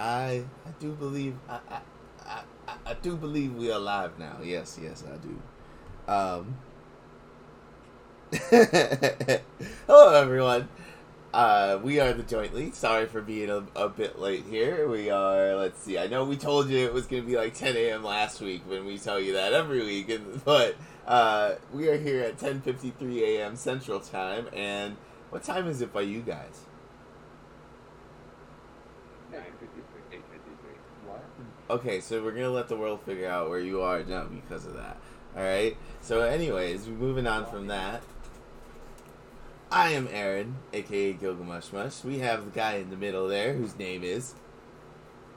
I I do believe I I, I, I, do believe we are live now. Yes, yes, I do. Um Hello everyone. Uh, we are the Jointly. Sorry for being a, a bit late here. We are, let's see, I know we told you it was going to be like 10 a.m. last week when we tell you that every week, and, but uh, we are here at 10.53 a.m. Central Time, and what time is it by you guys? Okay, so we're to let the world figure out where you are now because of that. Alright? So, anyways, moving on from that. I am Aaron, aka Gilgamesh Mush. We have the guy in the middle there, whose name is.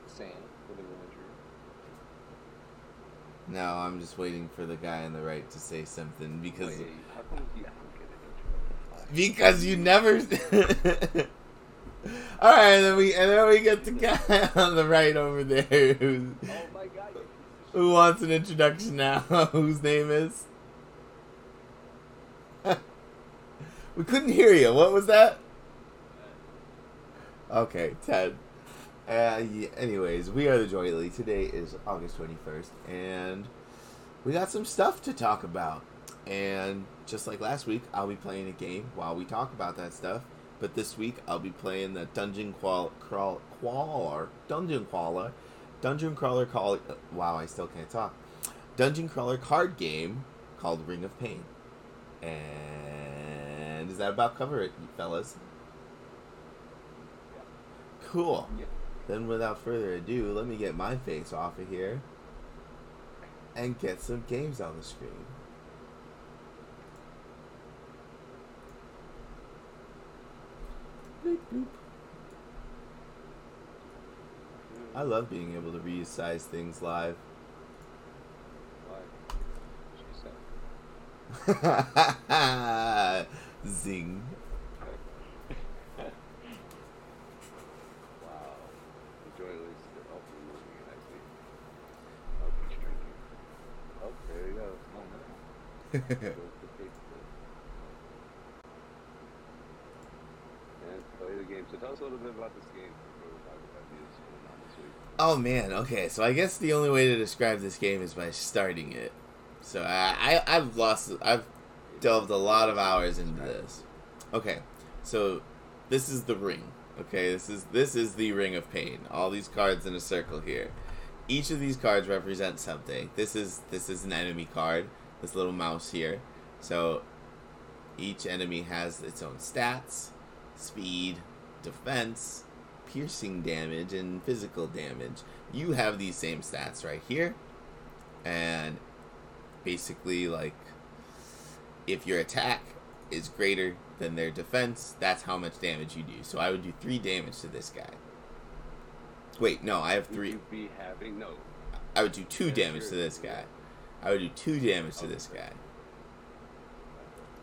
Sam, living in the dream. No, I'm just waiting for the guy on the right to say something because Wait, how come you don't get it? because you never. All right, and then we and then we get the guy on the right over there who Oh my god, who wants an introduction now. whose name is? we couldn't hear you. What was that? Okay, Ted. Uh, yeah, anyways, we are the Joy Joyly. Today is August 21st, and we got some stuff to talk about. And just like last week, I'll be playing a game while we talk about that stuff. But this week, I'll be playing the Dungeon Qual Crawl Crawler Dungeon Crawler Dungeon Crawler Call. Wow, I still can't talk. Dungeon Crawler card game called Ring of Pain. And does that about cover it, fellas? Cool. Yep. Then, without further ado, let me get my face off of here and get some games on the screen. Bloop. I love being able to resize things live. Said. Zing. Wow. The joyless. Oh, we're moving it, I see. Oh, he's drinking. Oh, there you go. Oh, no. Goes the Facebook. And play the game. So tell us a little bit about this game before we talk about news going on this week. Oh man, okay. So I guess the only way to describe this game is by starting it. So I, I I've lost I've delved a lot of hours into this. Okay, so this is the ring. Okay, this is this is the ring of pain. All these cards in a circle here. Each of these cards represent something. This is this is an enemy card. This little mouse here. So each enemy has its own stats, speed, defense, piercing damage, and physical damage. You have these same stats right here. And basically like if your attack is greater than their defense, that's how much damage you do. So I would do three damage to this guy. Wait, no, I have three. be having no? I would do two damage to this guy. I would do two damage to this guy.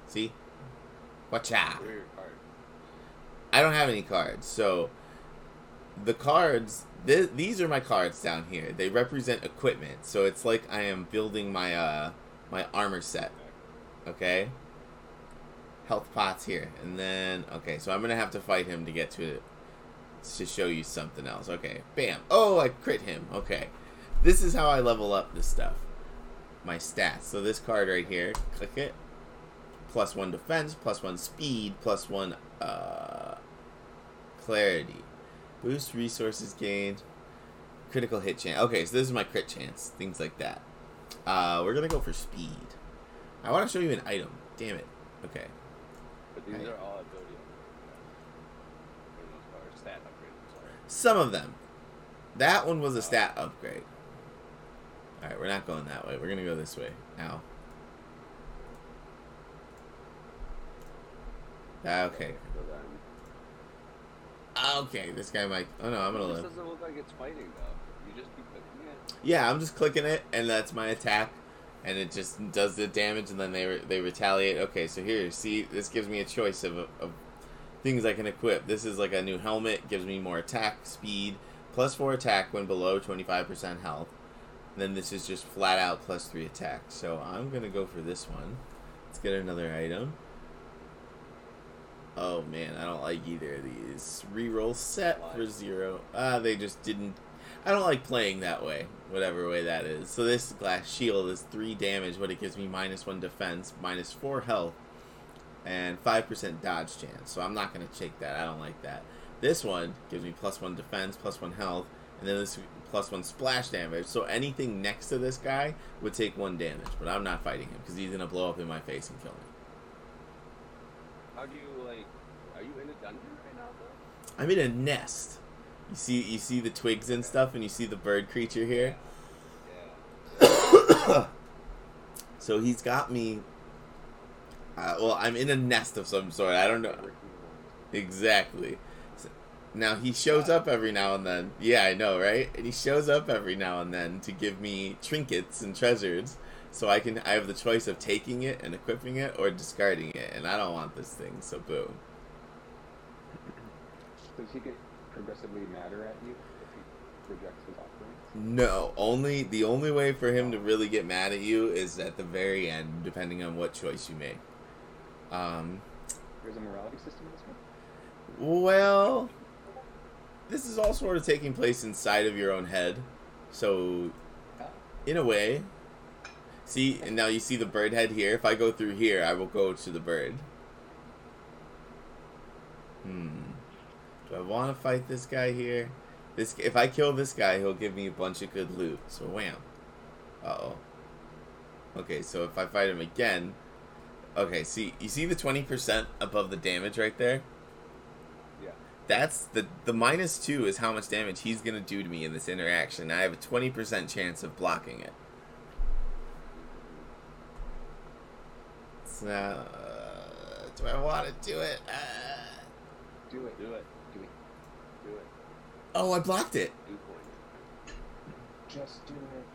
See? Watch out. Where are your cards? I don't have any cards, so the cards. Th- these are my cards down here. They represent equipment, so it's like I am building my uh my armor set. Okay. Health pots here, and then okay, so I'm gonna have to fight him to get to it to show you something else. Okay, bam. Oh, I crit him. Okay, this is how I level up this stuff. My stats. So this card right here, click it. Plus one defense, plus one speed, plus one uh clarity. Boost resources gained. Critical hit chance. Okay, so this is my crit chance. Things like that. Uh, we're gonna go for speed. I want to show you an item. Damn it. Okay. But these are all ability upgrades. For the most part, or stat upgrades. Some of them. That one was a stat upgrade. Alright, we're not going that way. We're gonna go this way. Ow. Ah, okay. Ah, okay, this guy might. Oh no, I'm gonna This live. doesn't look like it's fighting though. You just keep clicking it. Yeah, I'm just clicking it, and that's my attack, and it just does the damage, and then they re- they retaliate. Okay, so here, see, this gives me a choice of, of things I can equip. This is like a new helmet, gives me more attack, speed, plus four attack when below 25% health. And then this is just flat out plus three attack. So I'm gonna go for this one. Let's get another item. Oh man, I don't like either of these. Reroll set for zero. Ah, they just didn't. I don't like playing that way, whatever way that is. So this glass shield is three damage, but it gives me minus one defense, minus four health, and five percent dodge chance. So I'm not gonna take that. I don't like that. This one gives me plus one defense, plus one health, and then this plus one splash damage. So anything next to this guy would take one damage, but I'm not fighting him because he's gonna blow up in my face and kill me. How do you like? Are you in a dungeon right now, though? I'm in a nest. You see, you see the twigs and stuff, and you see the bird creature here. Yeah. So he's got me. Uh, well, I'm in a nest of some sort. I don't know exactly. So- now he shows up every now and then. Yeah, I know, right? And he shows up every now and then to give me trinkets and treasures, so I can. I have the choice of taking it and equipping it or discarding it, and I don't want this thing. So boom. Does he get progressively madder at you if he rejects his offerings? No, only the only way for him to really get mad at you is at the very end, depending on what choice you make. Um, There's a morality system in this one? well, this is all sort of taking place inside of your own head, so Ah, in a way, see, and now you see the bird head here. If I go through here, I will go to the bird. Hmm. Do I want to fight this guy here? This if I kill this guy, he'll give me a bunch of good loot. So wham. Uh oh. Okay, so if I fight him again, okay. See, you see the twenty percent above the damage right there. Yeah. That's the the minus two is how much damage he's gonna do to me in this interaction. I have a twenty percent chance of blocking it. So, uh, do I want to do it? Uh, do it. Do it. Do it. Do it. oh, I blocked it. Just do it.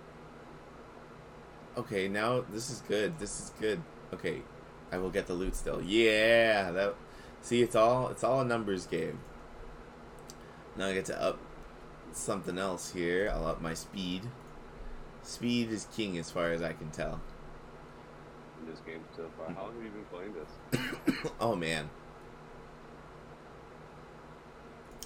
Okay, now this is good. This is good. Okay, I will get the loot still. Yeah, that. See, it's all it's all a numbers game. Now I get to up something else here. I'll up my speed. Speed is king as far as I can tell. In this game so far, how long have you been playing this? oh man.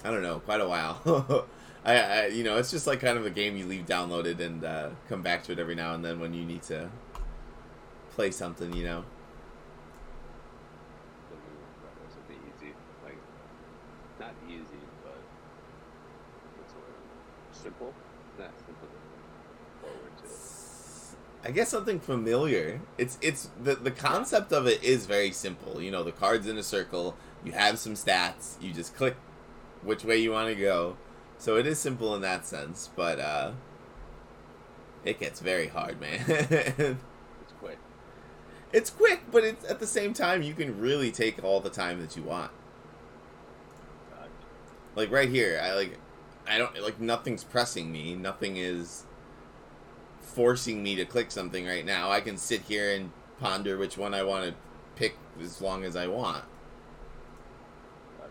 I don't know, quite a while. I, I, you know, it's just like kind of a game you leave downloaded and uh, come back to it every now and then when you need to play something, you know. Easy, like not easy, but? Simple. Not simple. Forward to. I guess something familiar. It's it's the the concept of it is very simple. You know, the cards in a circle. You have some stats. You just click which way you want to go. So it is simple in that sense, but uh, it gets very hard, man. It's quick. it's quick, but it's at the same time you can really take all the time that you want. Uh, Like right here, I like I don't like nothing's pressing me. Nothing is forcing me to click something right now. I can sit here and ponder which one I want to pick as long as I want. Gotcha.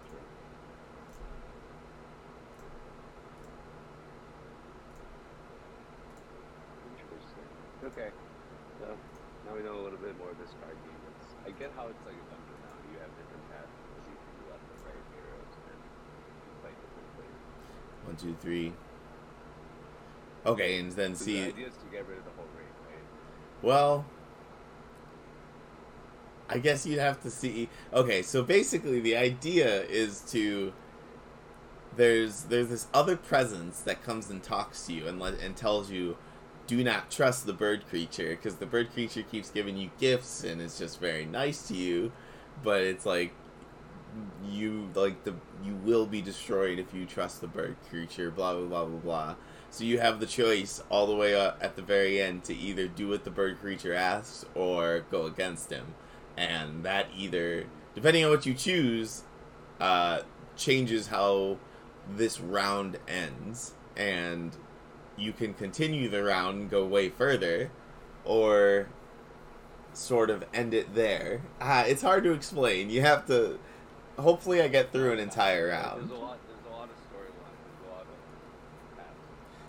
Interesting. Okay. So we know a little bit more of this card game. It's, I get how it's like a dungeon now. You have different paths you can do left and right heroes and you fight different players. One, two, three. Okay, and then So see. the idea is to get rid of the whole raid, right? Well, I guess you'd have to see. Okay, so basically, the idea is to there's there's this other presence that comes and talks to you and let, and tells you, do not trust the bird creature because the bird creature keeps giving you gifts and it's just very nice to you, but it's like you like the you will be destroyed if you trust the bird creature. Blah blah blah blah blah. So you have the choice all the way up at the very end to either do what the bird creature asks or go against him. And that either, depending on what you choose, uh, changes how this round ends. And you can continue the round and go way further, or sort of end it there. Ah, it's hard to explain. You have to. Hopefully, I get through an entire round. There's a lot. There's a lot of storylines. There's a lot of paths.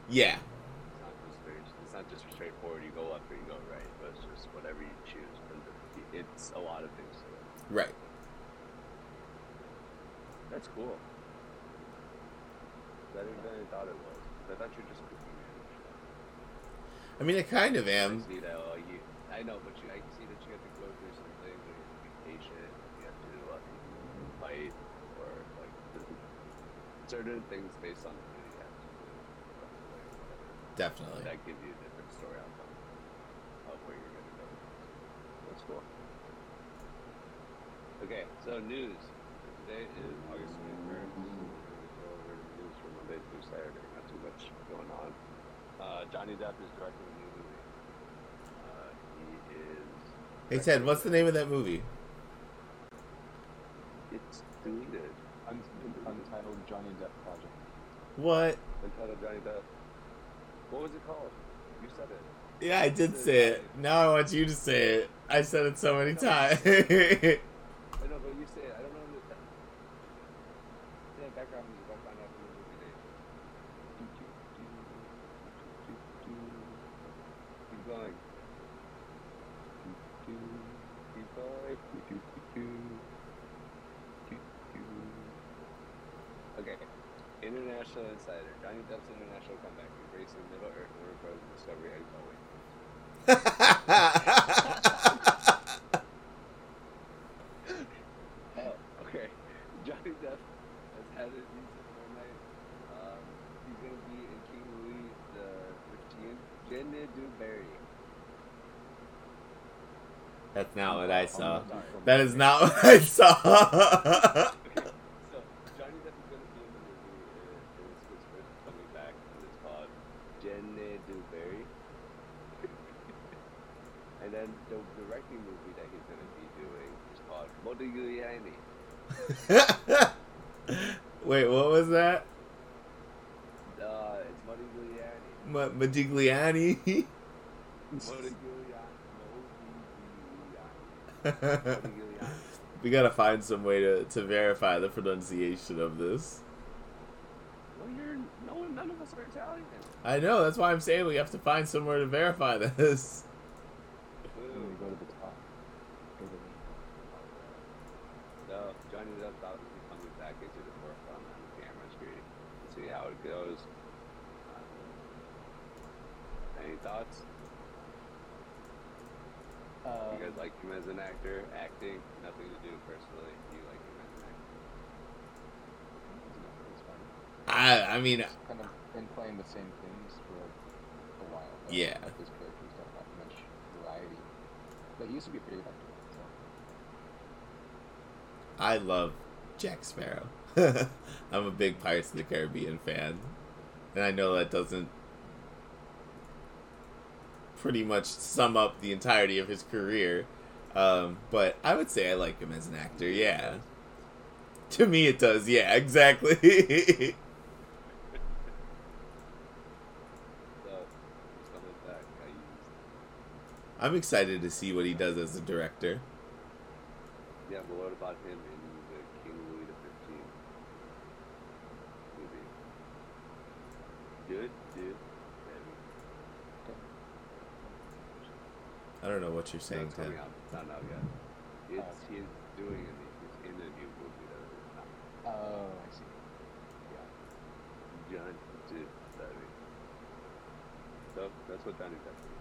Yeah, It's not just very, it's not just straightforward. You go left or you go right, but it's just whatever you choose. It's a lot of things right. That's cool. Better than I thought it was. I thought you were just cooking managed. I mean, I kind of am. that. Oh, you, I know, but you, I see that you have to go through some things where you have to be patient. You have to like fight or like certain things based on who you have to do. along the way or whatever. Definitely. That gives you a different story outcome of where you're gonna go. That's cool. Okay, so news. Today is August 21st. We're gonna go over the news from Monday through Saturday. Not too much going on. Uh, Johnny Depp is directing a new movie. Uh, he is. Hey Ted, what's the name of that movie? It's deleted. Un- Untitled Johnny Depp Project. What? Untitled Johnny Depp. What was it called? You said it. Yeah, I did say it. Now I want you to say it. I said it so many times. I know, but you say it. I don't know. The, say the background music. I'll find out from the movie name. Keep going. Keep going. Okay. International Insider. Johnny Depp's international comeback. Embracing Middle Earth, Warner Bros. Discovery. I oh, wait. Oh, okay. Johnny Depp has had a decent night. Um, he's gonna be in King Louis the Fifteenth. Jenna Dewberry. That's not what I saw. That is not what I saw. Okay, so Johnny Depp is gonna be in the movie. It, it's his first coming back, and it's called Jeanne du Barry. and then the directing movie that he's gonna be doing is called Modigliani. Wait, what was that? Uh, it's Modigliani. Ma- Modigliani? Modigliani. Modigliani. we gotta find some way to, to verify the pronunciation of this. Well, you're no one. None of us are Italian. I know, that's why I'm saying we have to find somewhere to verify this. When we go to the top. Go to So Johnny Depp's obviously coming back into the forefront on the camera screen. See how it goes. Uh, any thoughts? the, uh, You guys like him as an actor? Acting, nothing to do personally. You like him as an actor? I I mean, He's kind of been playing the same things for a while. but Yeah. His characters don't have much variety. But he used to be a pretty good actor. So. I love Jack Sparrow. I'm a big Pirates of the Caribbean fan. And I know that doesn't pretty much sum up the entirety of his career. Um, but I would say I like him as an actor, yeah. To me, it does, yeah, exactly. I'm excited to see what he does as a director. Yeah, but what about him in the King Louis Fifteenth movie? Good, dude. Maybe. I don't know what you're saying, it's Ted. coming out. It's not out yet. It's he's doing it. He's in a new movie that is not. Oh, I see. Yeah. John did that. So that's what Johnny Depp did.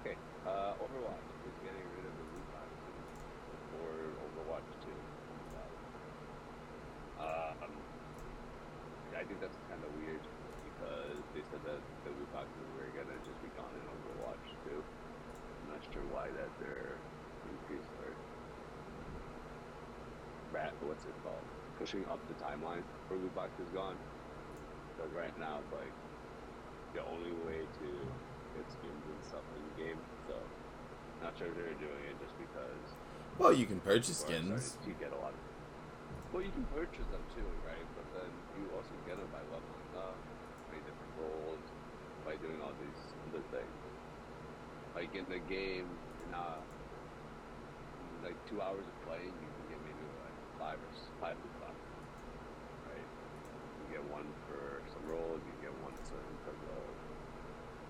Okay. Uh, Overwatch is getting rid of the loot boxes for Overwatch 2. Um, I think that's kind of weird because they said that the loot boxes were gonna just be gone in Overwatch 2. I'm not sure why that they're increased or what's it called? Pushing up the timeline for loot boxes gone. Because right now it's like the only way to get skins and stuff in the game. So not sure they're doing it just because Well, you can purchase skins. You get a lot. Of, well, you can purchase them too, right? But then you also get them by leveling up, by different roles, by doing all these other things. Like in the game, in uh, like two hours of playing, you can get maybe like five or five boxes, right? You get one for some roles, you get one for the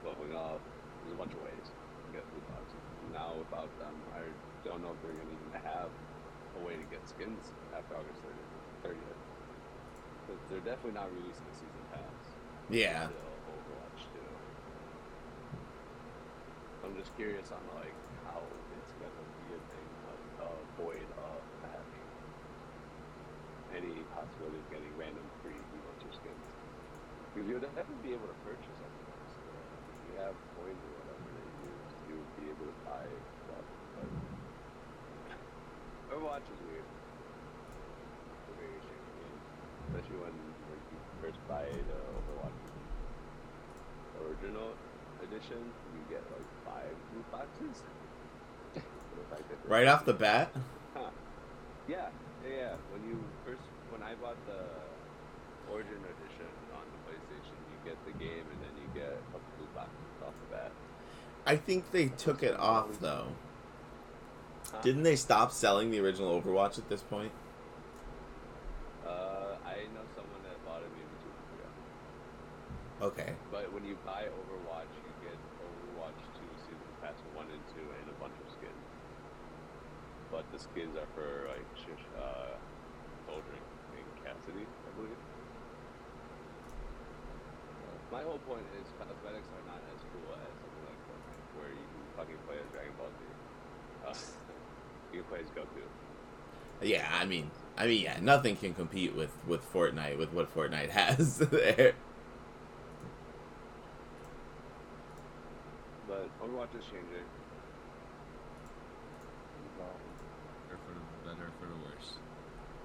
leveling up. There's a bunch of ways to get loot boxes. Now without them, I don't know if they're gonna even have a way to get skins after August 30th. 30th. they're definitely not releasing a season pass. Yeah. to Overwatch 2. I'm just curious on like how it's gonna be a thing of uh, void of having any possibility of getting random free emotes or skins. Because you'll definitely be able to purchase them. If you have coins or whatever they use, you would be able to buy stuff. But Overwatch is weird. It's a very strange game, especially when when you first buy the Overwatch original edition, you get like five loot boxes. For the fact that they're- Right off the bat. Huh. Yeah, yeah, yeah. When you first, when I bought the Origin edition on the PlayStation, you get the game and then you get a couple loot boxes off the bat. I think they took it off though. Huh? Didn't they stop selling the original Overwatch at this point? Uh, I know someone that bought it maybe two months ago. Okay. But when you buy Overwatch, you get Overwatch 2 Season Pass 1 and 2 and a bunch of skins. But the skins are for, like, Shish, uh, Soldier and Cassidy, I believe. My whole point is cosmetics are not as cool as something like Fortnite, where you can fucking play as Dragon Ball Z. Uh, you can play as Goku. Yeah, I mean, I mean, yeah, nothing can compete with with Fortnite with what Fortnite has there. But Overwatch is changing. Or for the better, for the worse.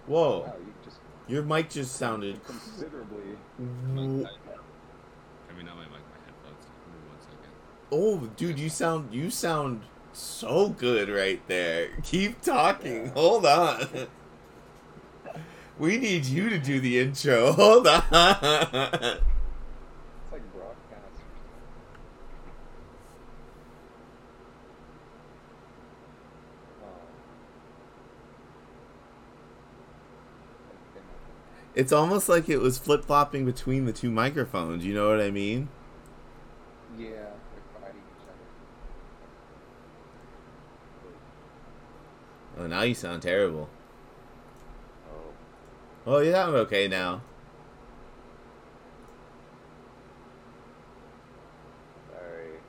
Whoa, Wow, you just your mic just sounded. considerably. Mic- I mean, not my mic, my headphones. Give me one second. Oh, dude, you sound you sound so good right there. Keep talking. Yeah. Hold on. We need you to do the intro. Hold on. It's like broadcast. It's almost like it was flip flopping between the two microphones. You know what I mean? Yeah, they're fighting each other. Oh, now you sound terrible. Oh, Oh, you sound okay now. sorry.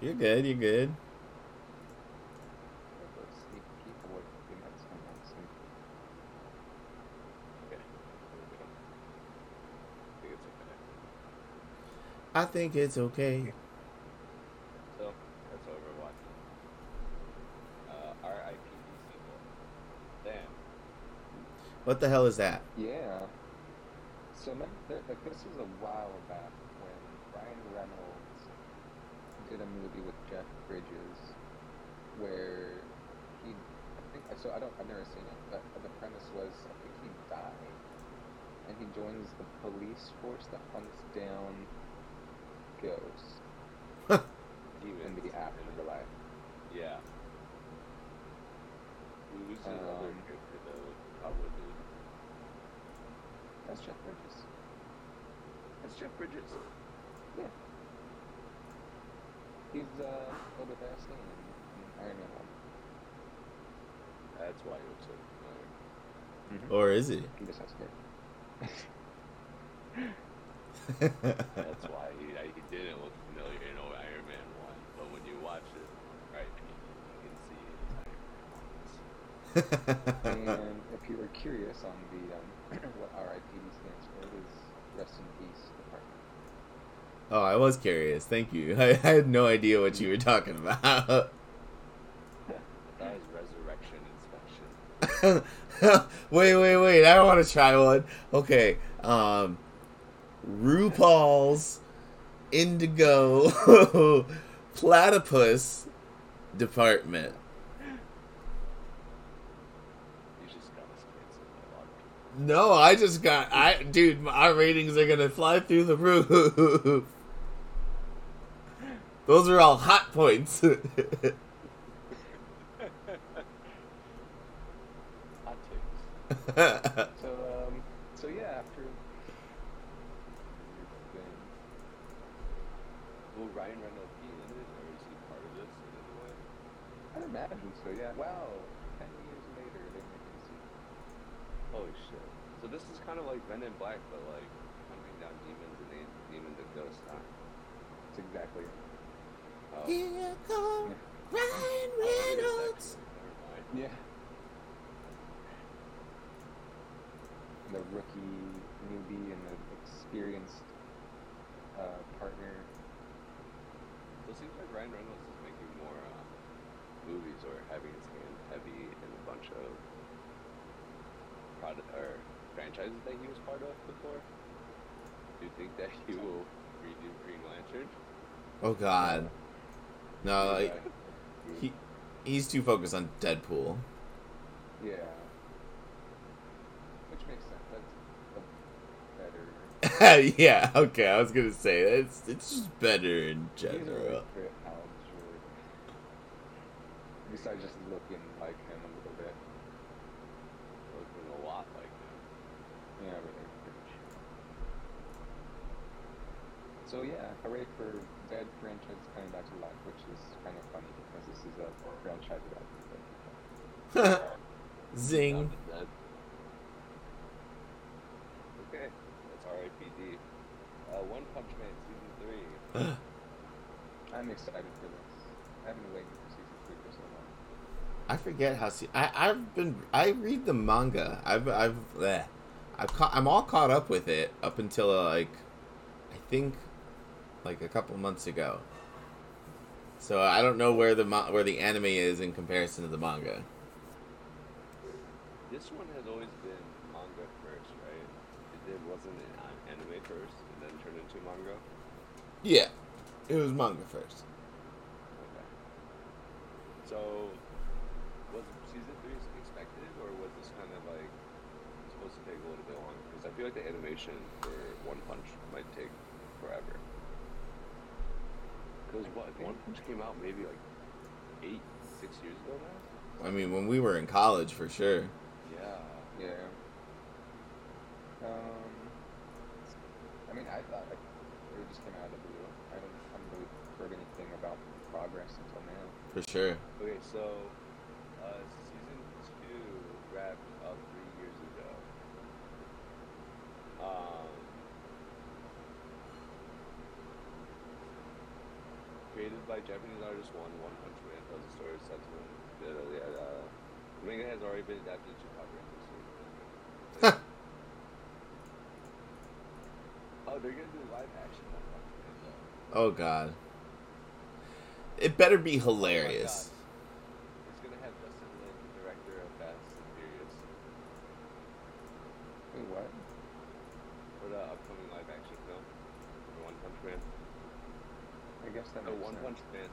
You're good. You're good. Those sneak peek award we might sound like some Okay. There we go. I think it's okay. I think it's okay. So, that's Overwatch. Uh, RIPD sequel. Damn. What the hell is that? Yeah. So remember, like this was a while back when Ryan Reynolds did a movie with Jeff Bridges, where he, I think, so I don't, I've never seen it, but the premise was I think he died, and he joins the police force that hunts down ghosts in Demons. the afterlife. Yeah. Who's the other Um, character, the cowboy dude? That's Jeff Bridges. That's Jeff Bridges. Yeah. He's uh, Elder Bastion in, in Iron Man 1. That's why he looks so familiar. Or is it? He just has hair. That's why he, I, he didn't look familiar in Iron Man 1. But when you watch it, right, you can see it's Iron Man. and if you were curious on the um, what RIPD stands for, it is Rest in Peace Department. Oh, I was curious. Thank you. I, I had no idea what you were talking about. That was Resurrection Inspection. wait, wait, wait. I want to try one. Okay. Um, RuPaul's Indigo Platypus Department. You just got us canceled by a lot of people. No, I just got. I, dude, our ratings are gonna fly through the roof. Those are all hot points. Hot takes. So um, so yeah, after Will Ryan Reynolds be in it, or is he part of this in any way? I'd imagine so. Yeah. Wow. Ten years later, they make a sequel. Holy shit. So this is kind of like Men in Black, but like hunting down demons and they demons and ghosts. Huh? It's exactly it. Oh. Here come Ryan Oh, it is Reynolds. actually. Never mind. Yeah. The rookie newbie and the experienced uh, partner. So it seems like Ryan Reynolds is making more uh, movies or having his hand heavy in a bunch of product or franchises that he was part of before. Do you think that he will redo Green Lantern? Oh God. No, like, he he's too focused on Deadpool. Yeah. Which makes sense. That's better. yeah, okay. I was gonna say it's it's just better in He's a really general. fit Alan Stewart. Besides just looking like him a little bit. Looking a lot like him. Yeah, really. So yeah, hooray for Dead franchise coming back to life, which is kind of funny because this is a franchise about dead people. Zing. Not the. Okay, that's R.I.P.D. Uh, One Punch Man season three. I'm excited for this. I've been waiting for season three for so long. I forget how. Se- I I've been. I read the manga. I've I've. Bleh. I've caught. I'm all caught up with it up until uh, like, I think, like a couple months ago. So I don't know where the ma- where the anime is in comparison to the manga. This one has always been manga first, right? It did, wasn't an anime first and then turned into manga? Yeah, it was manga first. Okay. So, was season three expected, or was this kind of like supposed to take a little bit longer? Because I feel like the animation for One Punch might take forever. Because what One Punch came out maybe like eight, six years ago now. I mean, when we were in college, for sure. Yeah. Yeah. Um. I mean, I thought like it just came out of the blue. I don't, I haven't really heard anything about progress until now. For sure. Okay, so uh, season two wrapped up three years ago. Um, created by Japanese artist One, One Punch Man tells the story of Setsuna. Yeah, yeah, uh, manga has already been adapted to history. oh, they're gonna do live action One Punch Man though. Oh God. It better be oh, hilarious. It's gonna have Justin Lin, director of Fast and Furious. Wait, what? for the upcoming live action film, the One Punch Man. I guess that No, makes One sense. Punch Man.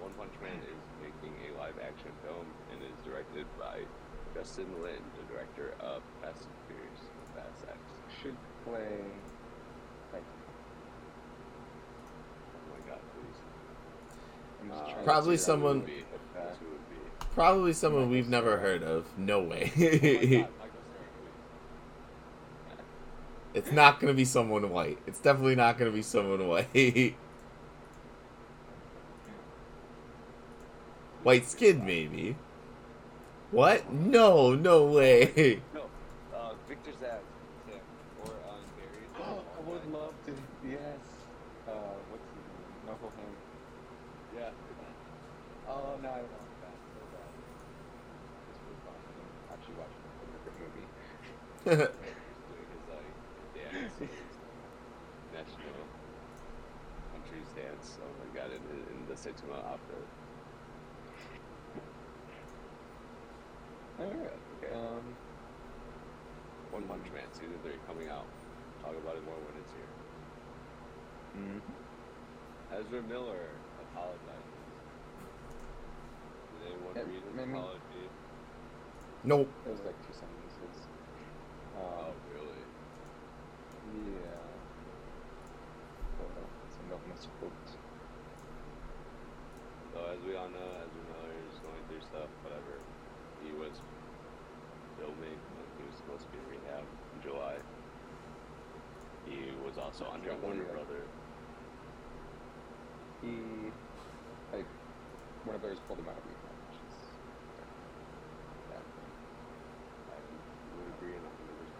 One Punch Man is making a live action film and is directed by Justin Lin, the director of Fast and Furious, Fast X. Should play like Oh my god, please. I'm just Uh, trying to Probably figure out someone- who Be, would fit that. Would be. Probably someone Michael we've never heard of. No way. My god, Michael Cera, please. it's not gonna be someone white. It's definitely not gonna be someone white. white skin, maybe. What? No, no way. No, uh, Victor Zab, Sam, or um, Barry. Oh, I would love to. Yes. Uh, what's his name? Knucklehead. Yeah. Oh no, I want that so bad. This was fun. I'm actually watching a different movie. He's doing his like dance, his national country's dance. Oh my god, in, in the Saitama outfit. Alright. Okay. Um. One Punch Man season three coming out. Talk about it more when it's here. mhm. Ezra Miller apologizes. Did anyone Yeah, read his apology? nope. It was like two sentences. Oh, really? yeah. Hold on. It's a Milton's quote. So as we all know, Ezra Miller is going through stuff. Whatever. He was filming when he was supposed to be in rehab in July. He was also under Yeah, Warner yeah. Brother. He, like, Warner Brothers pulled him out of rehab, which is bad. I would agree on 100%.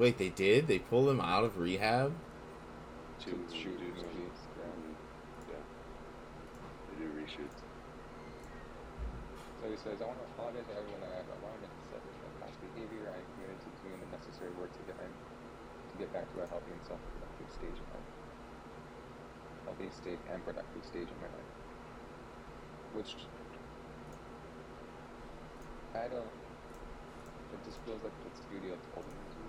Wait, they did? They pulled him out of rehab? Yeah. They do reshoots. So he says, I want to apologize to everyone that I've alarmed and established my past behavior. I am committed to doing the necessary work to get my, to get back to a healthy and self-productive stage of life. Healthy state and productive stage of my life. Which I don't. It just feels like the studio told him to this.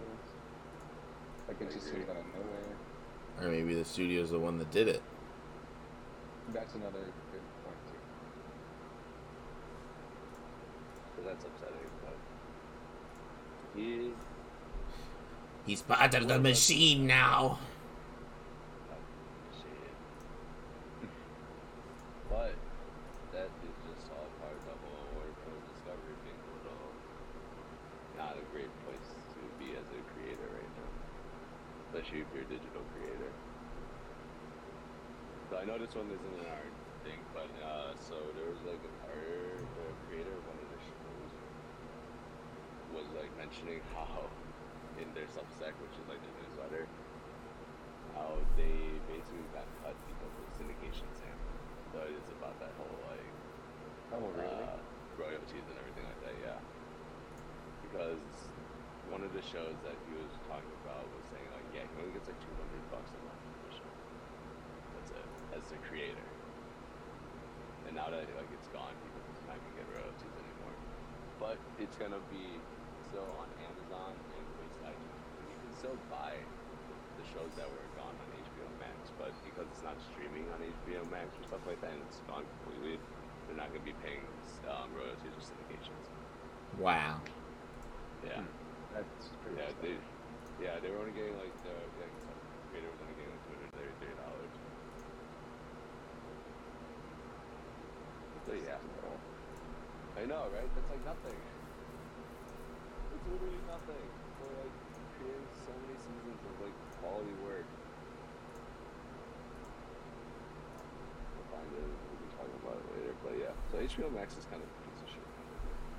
Like it just agree. seems out of nowhere. Or maybe the studio's the one that did it. That's another good point too. So that's upsetting. But he. He's part of the machine now. Shit. but that is just all part of the whole Warner Bros. Discovery being a little not a great place to be as a creator right now, especially if you're a digital creator. So I know this one isn't in our thing, but uh, so there was like our the creator of one of the shows was like mentioning how in their Substack, which is like the newsletter, how they basically got cut because of syndication Sam. So it's about that whole like Oh really? uh, royalties and everything like that, yeah. Because one of the shows that he was talking about was saying like, yeah, he only gets like two hundred bucks a month for the show. That's it, as the creator. And now that like it's gone, he doesn't not gonna get royalties anymore. But it's gonna be still on Amazon and Waste iTunes. And you can still buy the shows that were gone on HBO Max, but because it's not streaming on HBO Max or stuff like that, and it's gone completely, they're not gonna be paying um, royalties or syndications. Wow. Yeah. That's pretty. Yeah, upsetting. they, yeah, they were only getting like the like, the creator was only getting like two hundred thirty-three dollars. So yeah, I know, right? That's like nothing. It's literally nothing for like creating so many seasons of like quality work. We'll find it. We'll be talking about it later. But yeah, so HBO Max is kind of a piece of shit,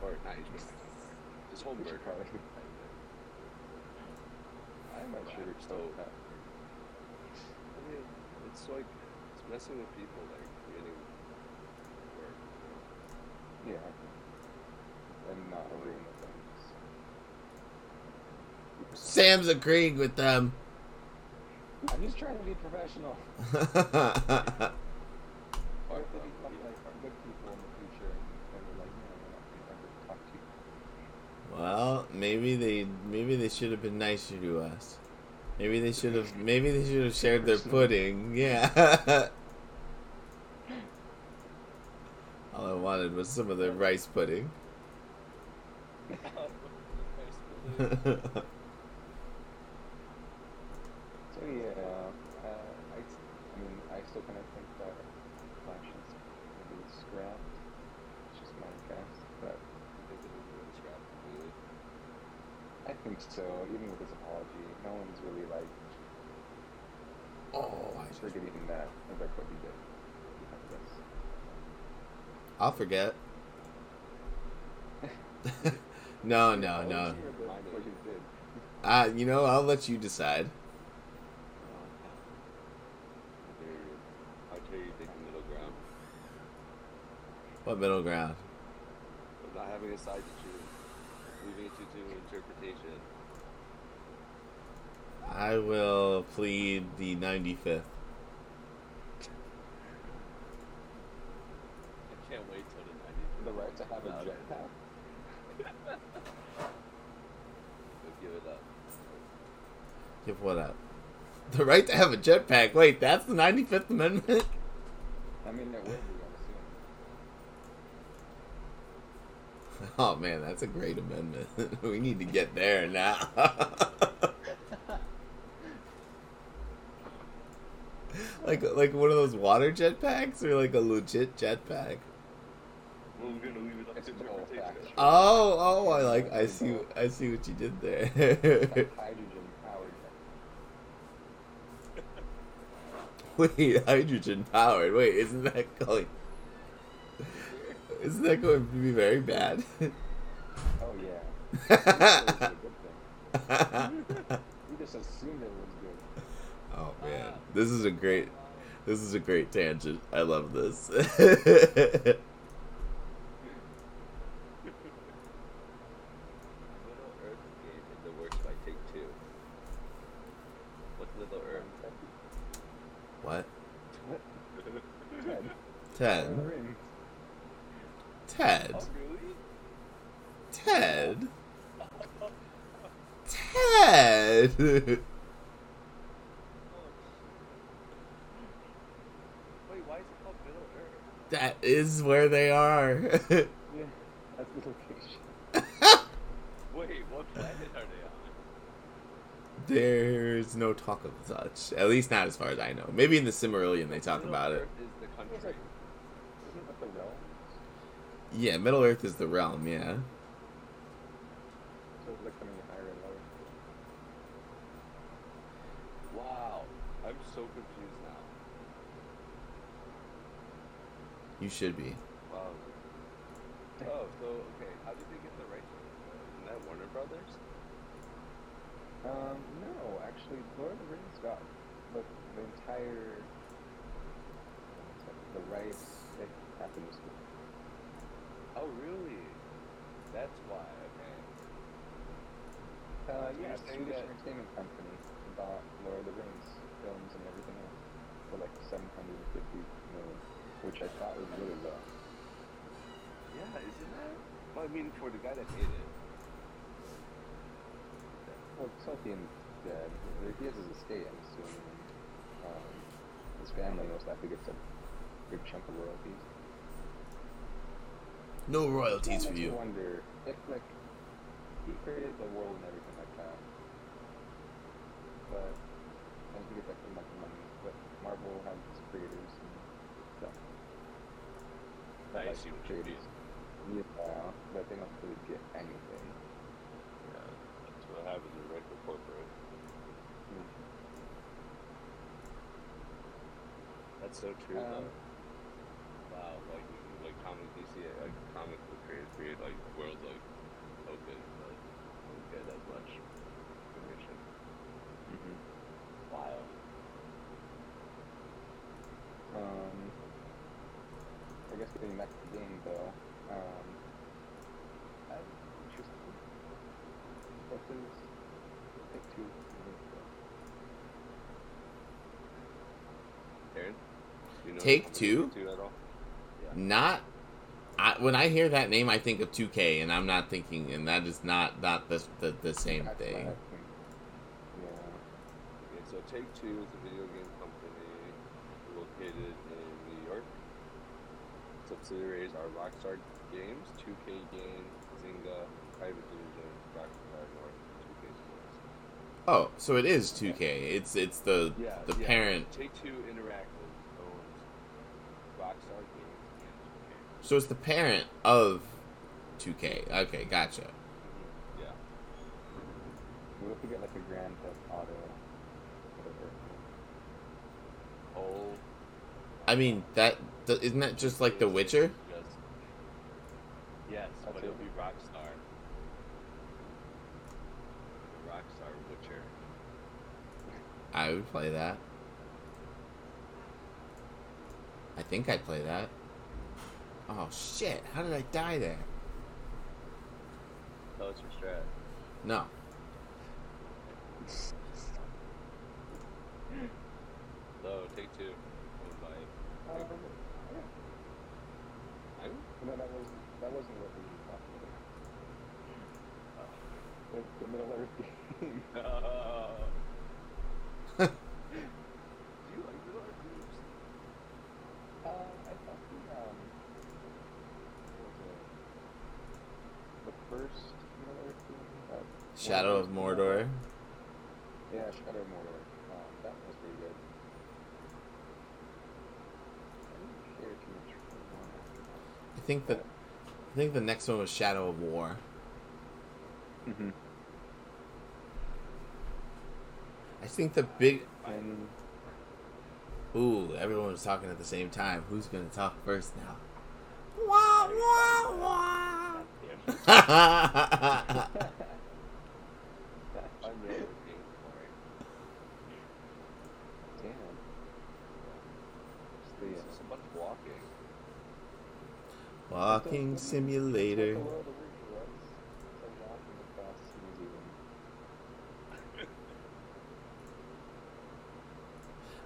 or not HBO Max. This whole merger. probably- I might Right, should have so- I mean, it's like it's messing with people like creating. Yeah. And not agreeing with them. Sam's agreeing with them. I'm just trying to be professional. well, Or if they become like good people in the future and they're like, no, we're not gonna ever talk to you. maybe they maybe they should have been nicer to us. Maybe they should have maybe they should have shared their pudding. Yeah. All I wanted was some of the rice pudding. So yeah, uh, I, I mean, I still kind of think that Flash is maybe scrapped. It's just my guess, but I think so. Even with his apology, no one's really like oh, I just, forgetting that like what he did. I'll forget. no, no, no. What. Uh, you know, I'll let you decide. How dare you take the middle ground? What middle ground? Of not having a side to choose, leaving it to, to interpretation. I will plead the 95th. I can't wait till the 90th. The right to have a No, jetpack. But give it up. Give what up? The right to have a jetpack. Wait, that's the 95th Amendment? I mean, it would be. I'm assuming. Oh man, that's a great amendment. we need to get there now. like like one of those water jetpacks or like a legit jetpack. Well, we're gonna leave it up to an old interpretation. fashioned. Oh, oh, I like I see I see what you did there. Hydrogen powered. Wait, hydrogen powered. Wait, isn't that going Isn't that going to be very bad? Oh yeah. It's a good thing. just assumed it was good. Oh man, this is a great, this is a great tangent. I love this. Middle Earth game in the works by Take Two. What's Middle Earth? what? Ted. Ted. Ted. Ted. That is where they are. Yeah, that's the location. Wait, what planet are they on? There's no talk of such. At least not as far as I know. Maybe in the Silmarillion they talk about it. Earth is the country. like- Isn't that the realm? Yeah, Middle Earth is the realm. Yeah. So it's like coming higher and lower. Wow, I'm so confused now. You should be. Wow. Oh, so okay, how did they get the rights? to it? Isn't that Warner Brothers? Um, no, actually, Lord of the Rings got the, the entire the rights. It happens. Oh, really? That's why. Okay. Uh, So yeah, you're Swedish that- Entertainment Company bought Lord of the Rings films and everything else for like 750 million, which I thought was really low. Yeah, isn't that? Well, I mean, for the guy that made it. Well, Tolkien's dead. He has his estate, I'm assuming. Um, his family most likely gets a big chunk of royalties. No royalties That for makes me you. wonder if, like, he created the world and everything like that. But, and he gets like the money, money. But Marvel has its creators and stuff. I Like, see what you mean. creators. Yeah, but they don't really get anything. Yeah, that's what happens in regular corporate. That's so true, Um, though. Wow, like like comic DC, like comic book creators create like worlds like open, but don't get as much information. Mm-hmm. Wild. Um, I guess getting back to the game though, um, I'm interested. What does take two? Aaron, you know Take Two? Two at all? Yeah. Not. I, when I hear that name, I think of 2K, and I'm not thinking, and that is not not the the, the same That's thing. Yeah. Okay, so Take Two is a video game company located in New York. Subsidiaries are Rockstar Games, 2K Games, Zynga, Private Division, Rockstar North, 2K Sports. Oh, so it is 2K. It's it's the Yeah, the yeah. parent. Take Two Interactive owns Rockstar Games and 2K. So it's the parent of 2K. Okay, gotcha. Yeah. What if we get like a Grand Theft Auto? Whatever. Oh. I mean that th- isn't that just like The Witcher? Yes. Yes, That's but it'll be Rockstar. Rockstar Witcher. I would play that. I think I'd play that. Oh shit! How did I die there? Tell us your strat. No. So, take two. Owned by. Um, yeah. I'm. No, that was that wasn't what we were talking about. The, the Middle Earth game. Do you like Middle Earth games? Uh, I thought the um, what was it? The first Middle Earth game. Uh, Shadow of Mordor. Yeah, Shadow of Mordor. Um, that was pretty good. I didn't care too much for the one after I think the I think the next one was Shadow of War. Mm-hmm. I think the big And Ooh, everyone was talking at the same time. Who's gonna talk first now? Wah wah wah. Yeah. I'm Middle Earth games boring. just a bunch of walking. Walking simulator. The world of Ricky was so walking across New simulator.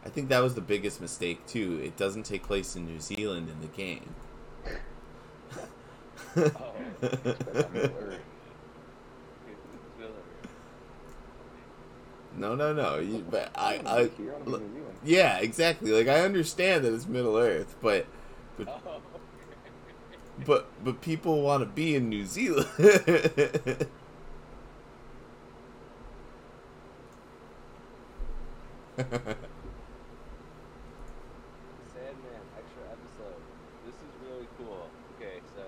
I think that was the biggest mistake too. It doesn't take place in New Zealand in the game. But on Middle Earth. It's Miller. no, no, no. You, but I, I, on New Zealand. yeah, exactly. Like I understand that it's Middle Earth, but, but, Oh, but, but people want to be in New Zealand. Sandman extra episode. This is really cool. Okay, so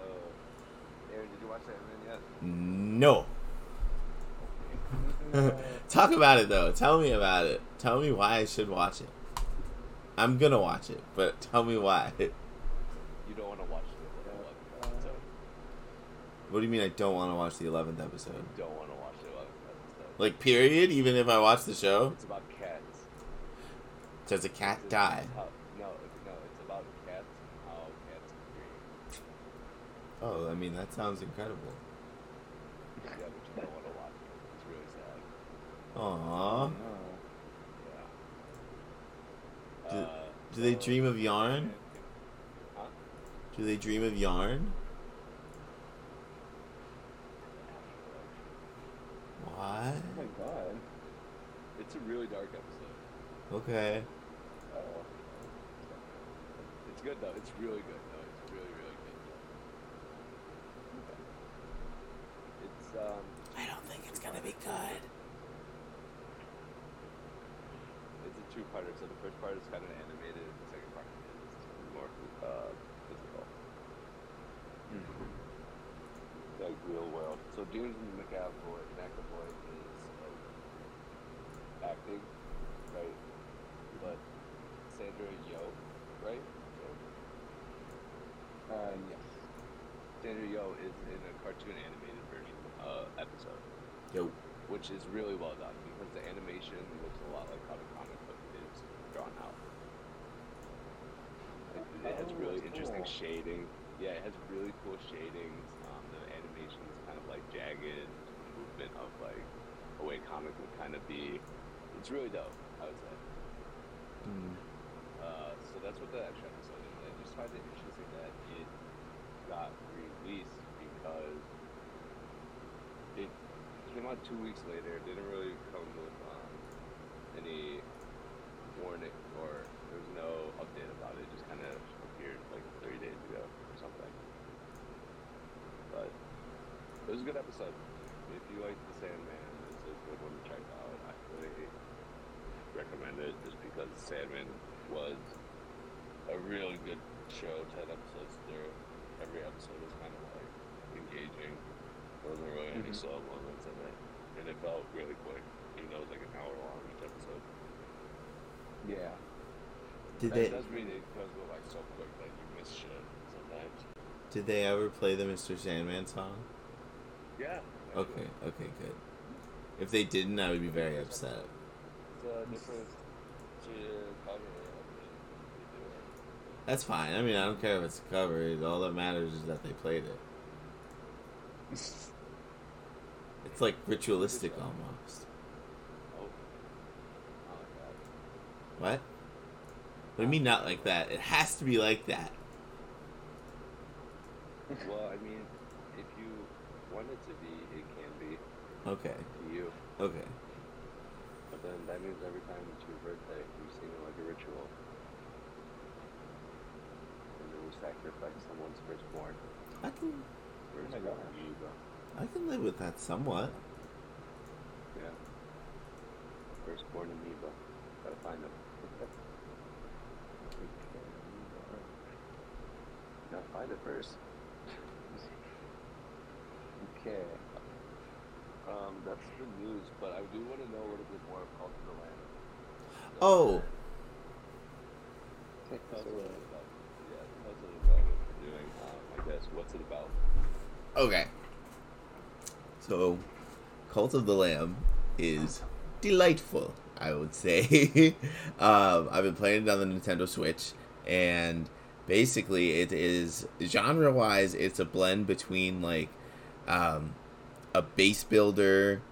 Aaron, did you watch Sandman yet? no. No. Talk about it though. Tell me about it. Tell me why I should watch it. I'm gonna watch it, but tell me why. You don't want to watch the 11th episode. What do you mean I don't want to watch the 11th episode? You don't want to watch the 11th episode. Like, period? Even if I watch the show? It's about cats. Does a cat It's die? How, no, no, it's about cats and how cats dream. Oh, I mean, that sounds incredible. Yeah, but you don't want to watch it. It's really sad. Aww. Yeah. Do- Uh, Do they dream of yarn? Huh? Do they dream of yarn? What? Oh my god. It's a really dark episode. Okay. Oh. It's good though. It's really good though. It's really really good. It's um. I don't think it's gonna be good. It's a two-parter. So the first part is kind of animated, and the second part is more uh, physical, like real world. So James McAvoy, McAvoy is like acting, right? But Sandra Yo, right? Uh, yes. Sandra Yo is in a cartoon animated version uh, episode, Yo. which is really well done because the animation looks a lot like how the comic book is drawn out. It, it has Oh, really interesting shading. Yeah, it has really cool shadings. Um, the animation is kind of like jagged movement of like a way comic would kind of be. It's really dope. I would say. Mm. Uh, so that's what the extra episode is. I just find it interesting that it got released because it came out two weeks later. Didn't really come with um, any warning or there was no update about it. It just kind of appeared like three days ago or something. But it was a good episode. If you like The Sandman, it's a good one to check out. I really recommend it just because Sandman was a really good show. Ten episodes through. Every episode was kind of like engaging. There wasn't really any Mhm. slow moments in it, and it felt really quick. Even though it was like an hour long each episode. Yeah. Did That they does mean it goes go like so quick that you miss shit sometimes. did they ever play the Mr. Sandman song? Yeah. Okay, okay, good. If they didn't, I would be very upset. It's a different to cover. I mean, they do it. That's fine. I mean, I don't care if it's a cover. All that matters is that they played it. It's like ritualistic almost. Oh. Like. What? What do you mean not like that? It has to be like that. Well, I mean, if you want it to be, it can be Okay, to you. okay. But then that means every time it's your birthday, ritual. And then you sacrifice someone's firstborn. I can Firstborn gosh. I can live with that somewhat. Yeah. Firstborn amoeba. Gotta find them. Now find it first. Okay. Um, that's the news, but I do want to know a little bit more of Cult of the Lamb. Oh, okay. So, Cult of the Lamb is delightful, I would say. um, I've been playing it on the Nintendo Switch, and basically it is genre wise it's a blend between like um, a base builder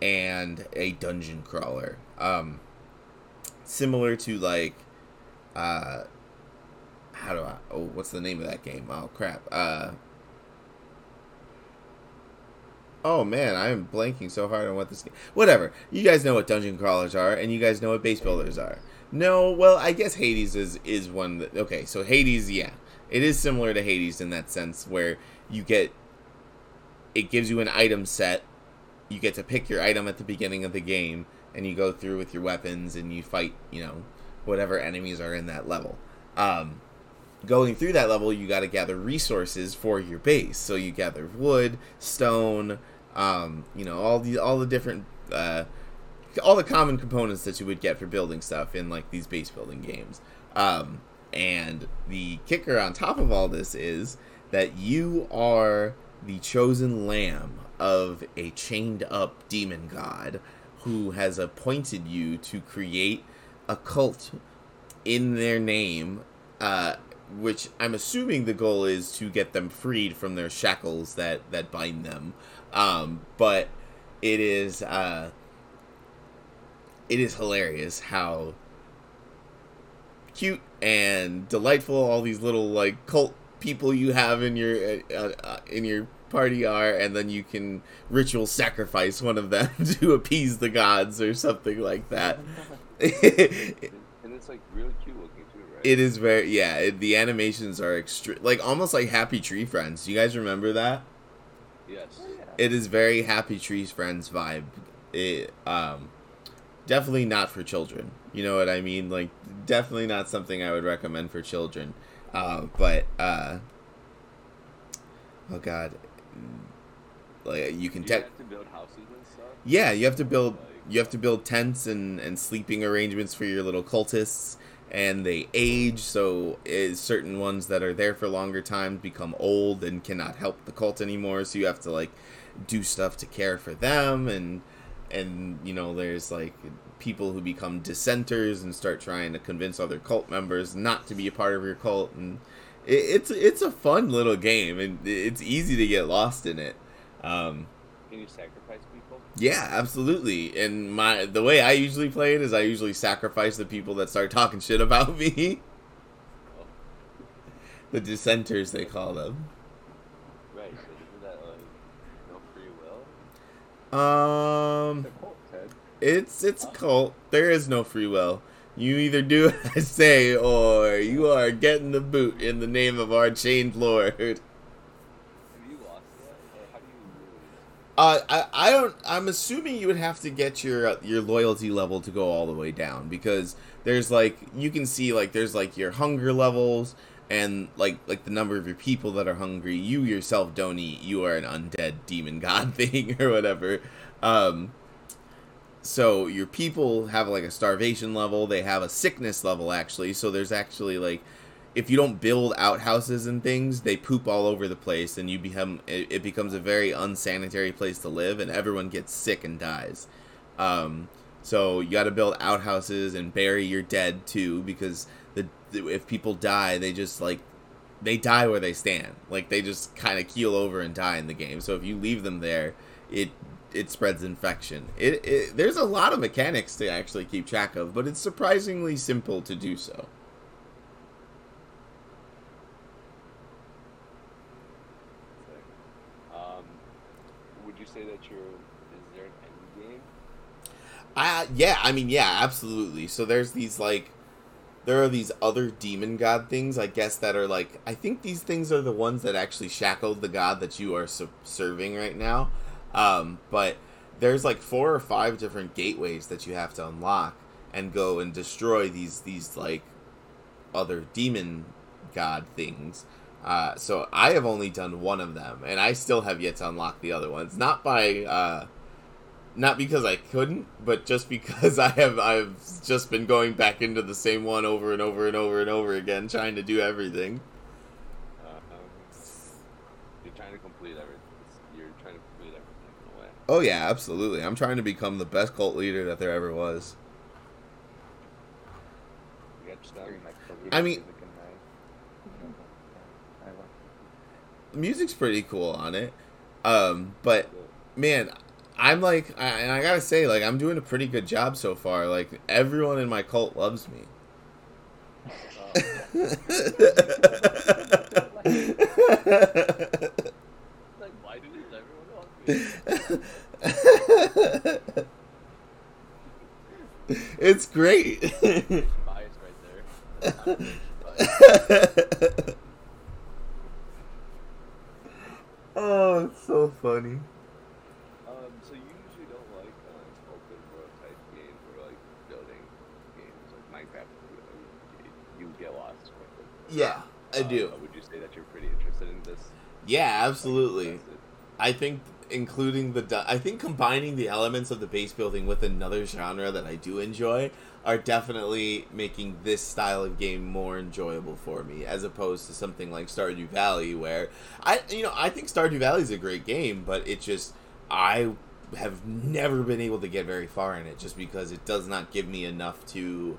and a dungeon crawler um, similar to like uh how do i oh what's the name of that game oh crap uh Oh man, I am blanking so hard on what this. Game. Whatever. You guys know what dungeon crawlers are, and you guys know what base builders are. No, well, I guess Hades is is one that. Okay, so Hades, yeah, it is similar to Hades in that sense, where you get. It gives you an item set. You get to pick your item at the beginning of the game, and you go through with your weapons, and you fight. You know, whatever enemies are in that level. Um, going through that level, you got to gather resources for your base. So you gather wood, stone, um, you know, all the all the different uh, all the common components that you would get for building stuff in like these base building games. Um, and the kicker on top of all this is that you are the chosen lamb of a chained up demon god who has appointed you to create a cult in their name uh, which I'm assuming the goal is to get them freed from their shackles that that bind them. Um, but it is uh, it is hilarious how cute and delightful all these little like cult people you have in your uh, uh, in your party are and then you can ritual sacrifice one of them to appease the gods or something like that and it's like really cute looking too, right? It is very yeah. It, the animations are extreme, like almost like Happy Tree Friends. Do you guys remember that? Yes. Oh. It is very Happy Tree Friends vibe. It um, definitely not for children. You know what I mean? Like definitely not something I would recommend for children. Uh, but uh, oh god, like you can Do you tech. have to build houses and stuff? Yeah, you have to build Like- you have to build tents and, and sleeping arrangements for your little cultists and they age so certain ones that are there for longer times become old and cannot help the cult anymore so you have to like do stuff to care for them and and you know there's like people who become dissenters and start trying to convince other cult members not to be a part of your cult and it, it's it's a fun little game and it's easy to get lost in it um, Can you sacrifice? Yeah, absolutely. And my the way I usually play it is I usually sacrifice the people that start talking shit about me. The dissenters they call them. right. So isn't that like no free will? Um cult, it's it's a cult. There is no free will. You either do what I say or you are getting the boot in the name of our chained lord. Have you lost that, or how do you lose? Uh, I, I don't. I'm assuming you would have to get your uh, your loyalty level to go all the way down because there's like you can see like there's like your hunger levels and like like the number of your people that are hungry. You yourself don't eat. You are an undead demon god thing or whatever. Um, so your people have like a starvation level. They have a sickness level actually. So there's actually like if you don't build outhouses and things, they poop all over the place, and you become it, it becomes a very unsanitary place to live, and everyone gets sick and dies. Um, so you got to build outhouses and bury your dead too, because the, if people die, they just like they die where they stand, like they just kind of keel over and die in the game. So if you leave them there, it it spreads infection. It, it there's a lot of mechanics to actually keep track of, but it's surprisingly simple to do so. Sick. Um, would you say that you're? Is there an end game? Uh, yeah, I mean, yeah, absolutely. So there's these like, there are these other demon god things, I guess, that are like, I think these things are the ones that actually shackled the god that you are serving right now. Um, but there's like four or five different gateways that you have to unlock and go and destroy these these like other demon god things. Uh, so I have only done one of them, and I still have yet to unlock the other ones. Not by uh, not because I couldn't, but just because I have I've just been going back into the same one over and over and over and over again, trying to do everything. Uh, um, you're trying to complete everything. You're trying to complete everything in a way. Oh yeah, absolutely. I'm trying to become the best cult leader that there ever was. You sketch them. hearing like the I mean- music in my, you know, yeah, I like music's pretty cool on it. Um, but man, I'm like, I, and I gotta say, like, I'm doing a pretty good job so far. Like, everyone in my cult loves me. Like, why do everyone love me? it's great. Bias right there. Oh, it's so funny. Um, so you usually don't like um, open world type games or like building games like Minecraft. You, you get lost quickly. Yeah, I Uh, do. would you say that you're pretty interested in this? Yeah, absolutely. I think including the I think combining the elements of the base building with another genre that I do enjoy are definitely making this style of game more enjoyable for me as opposed to something like Stardew Valley where I you know I think Stardew Valley is a great game but it just I have never been able to get very far in it just because it does not give me enough to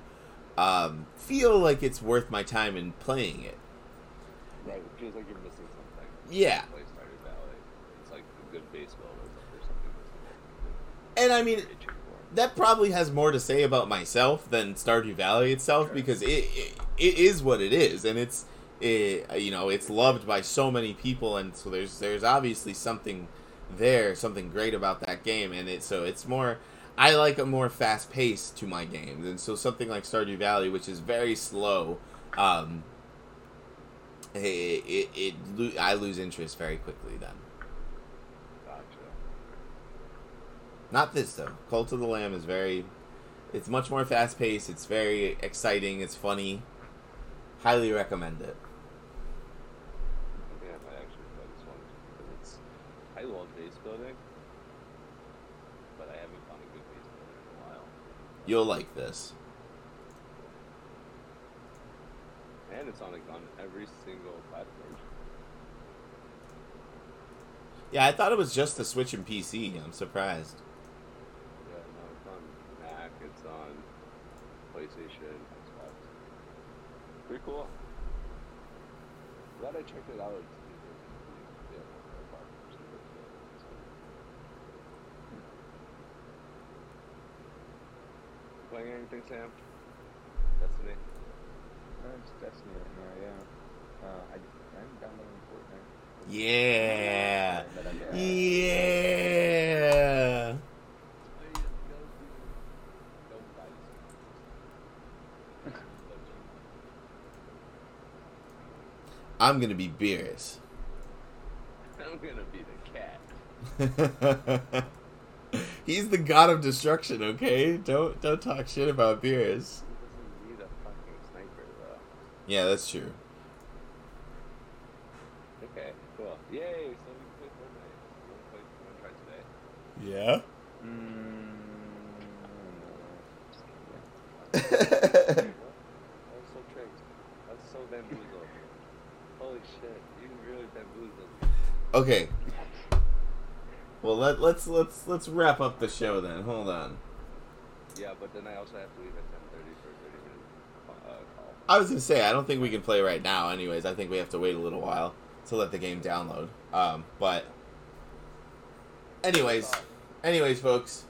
um, feel like it's worth my time in playing it. Right, it feels like you're missing something. Yeah. It's like a good base builder, but there's something. And I mean You're itching for. that probably has more to say about myself than Stardew Valley itself because it, it it is what it is and it's it, you know it's loved by so many people and so there's there's obviously something there something great about that game and it so it's more I like a more fast pace to my games and so something like Stardew Valley which is very slow um it, it, it, lo- I lose interest very quickly then Gotcha. Not this though. Cult of the Lamb is very. It's much more fast paced. It's very exciting. It's funny. Highly recommend it. I think I might actually play this one because it's. I love base building, but I haven't found a good base builder in a while. You'll like this. And it's on like on every single platform. Yeah, I thought it was just the Switch and PC. I'm surprised. Yeah, no, it's on Mac, it's on PlayStation, Xbox. Pretty cool. Glad I checked it out. It's easier to do. Yeah, more platforms to do it, so. You Playing anything, Sam? Destiny? Uh, it's Destiny right now, yeah. Uh, I, I'm downloading Fortnite. Yeah. That I'm- Yeah. I'm gonna be Beerus. I'm gonna be the cat. He's the god of destruction. Okay, don't don't talk shit about Beerus. He doesn't need a fucking sniper though. Yeah, that's true. Okay, cool. Yay! So we can play Fortnite. You wanna play? You wanna try today? Yeah. Mm, no. I was so tricked. I was so bamboozled. Holy shit! You really bamboozled. okay. Well, let, let's let's let's wrap up the show then. Hold on. Yeah, but then I also have to leave at 10:30 for a 30 minute uh, call. I was gonna say I don't think we can play right now. Anyways, I think we have to wait a little while to let the game download. Um, but anyways, anyways, folks,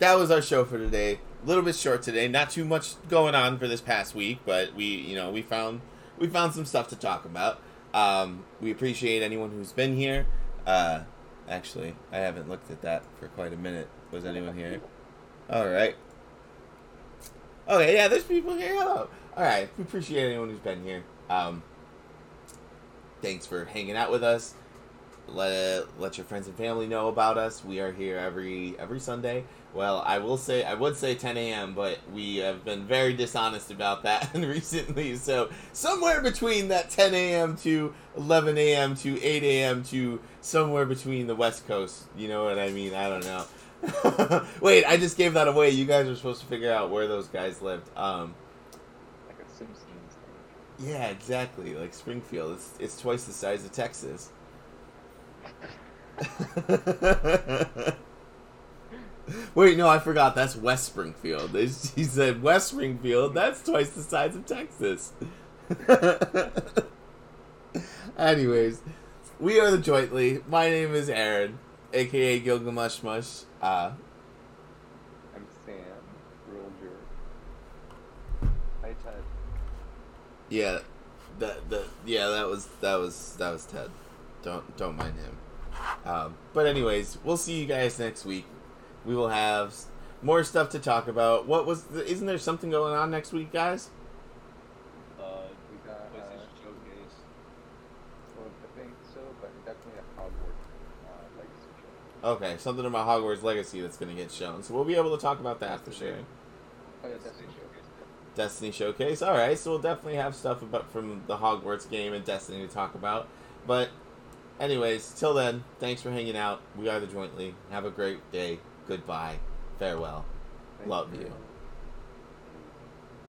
that was our show for today. A little bit short today. Not too much going on for this past week, but we you know we found we found some stuff to talk about. Um, we appreciate anyone who's been here. Uh, actually, I haven't looked at that for quite a minute. Was anyone here? All right. Okay, yeah, there's people here. Hello. All right, we appreciate anyone who's been here. Um, thanks for hanging out with us. Let let your friends and family know about us. We are here every every Sunday. Well, I will say I would say 10 a.m., but we have been very dishonest about that recently. So somewhere between that 10 a.m. to 11 a.m. to 8 a.m. to somewhere between the West Coast. You know what I mean? I don't know. Wait, I just gave that away. You guys are supposed to figure out where those guys lived. Um, Like a Simpsons yeah, exactly. Like Springfield, it's it's twice the size of Texas. Wait, no, I forgot. That's West Springfield. He said West Springfield. That's twice the size of Texas. Anyways, we are the Jointly. My name is Aaron, aka Gilgamesh Mush. Uh, I'm Sam, real jerk. Hi, Ted. yeah, that the yeah that was that was that was Ted. Don't don't mind him. Um, but anyways, we'll see you guys next week. We will have more stuff to talk about. What was? The, isn't there something going on next week, guys? Uh, We got, uh, PlayStation Showcase. Well, I think so, but definitely a Hogwarts uh, Legacy show. Okay, something about Hogwarts Legacy that's going to get shown. So we'll be able to talk about that for sure. Oh, yeah, Destiny. Showcase. Destiny Showcase. All right, so we'll definitely have stuff about from the Hogwarts game and Destiny to talk about. But, anyways, till then, thanks for hanging out. We are the Jointly. Have a great day. Goodbye. Farewell. Thank Love you. much.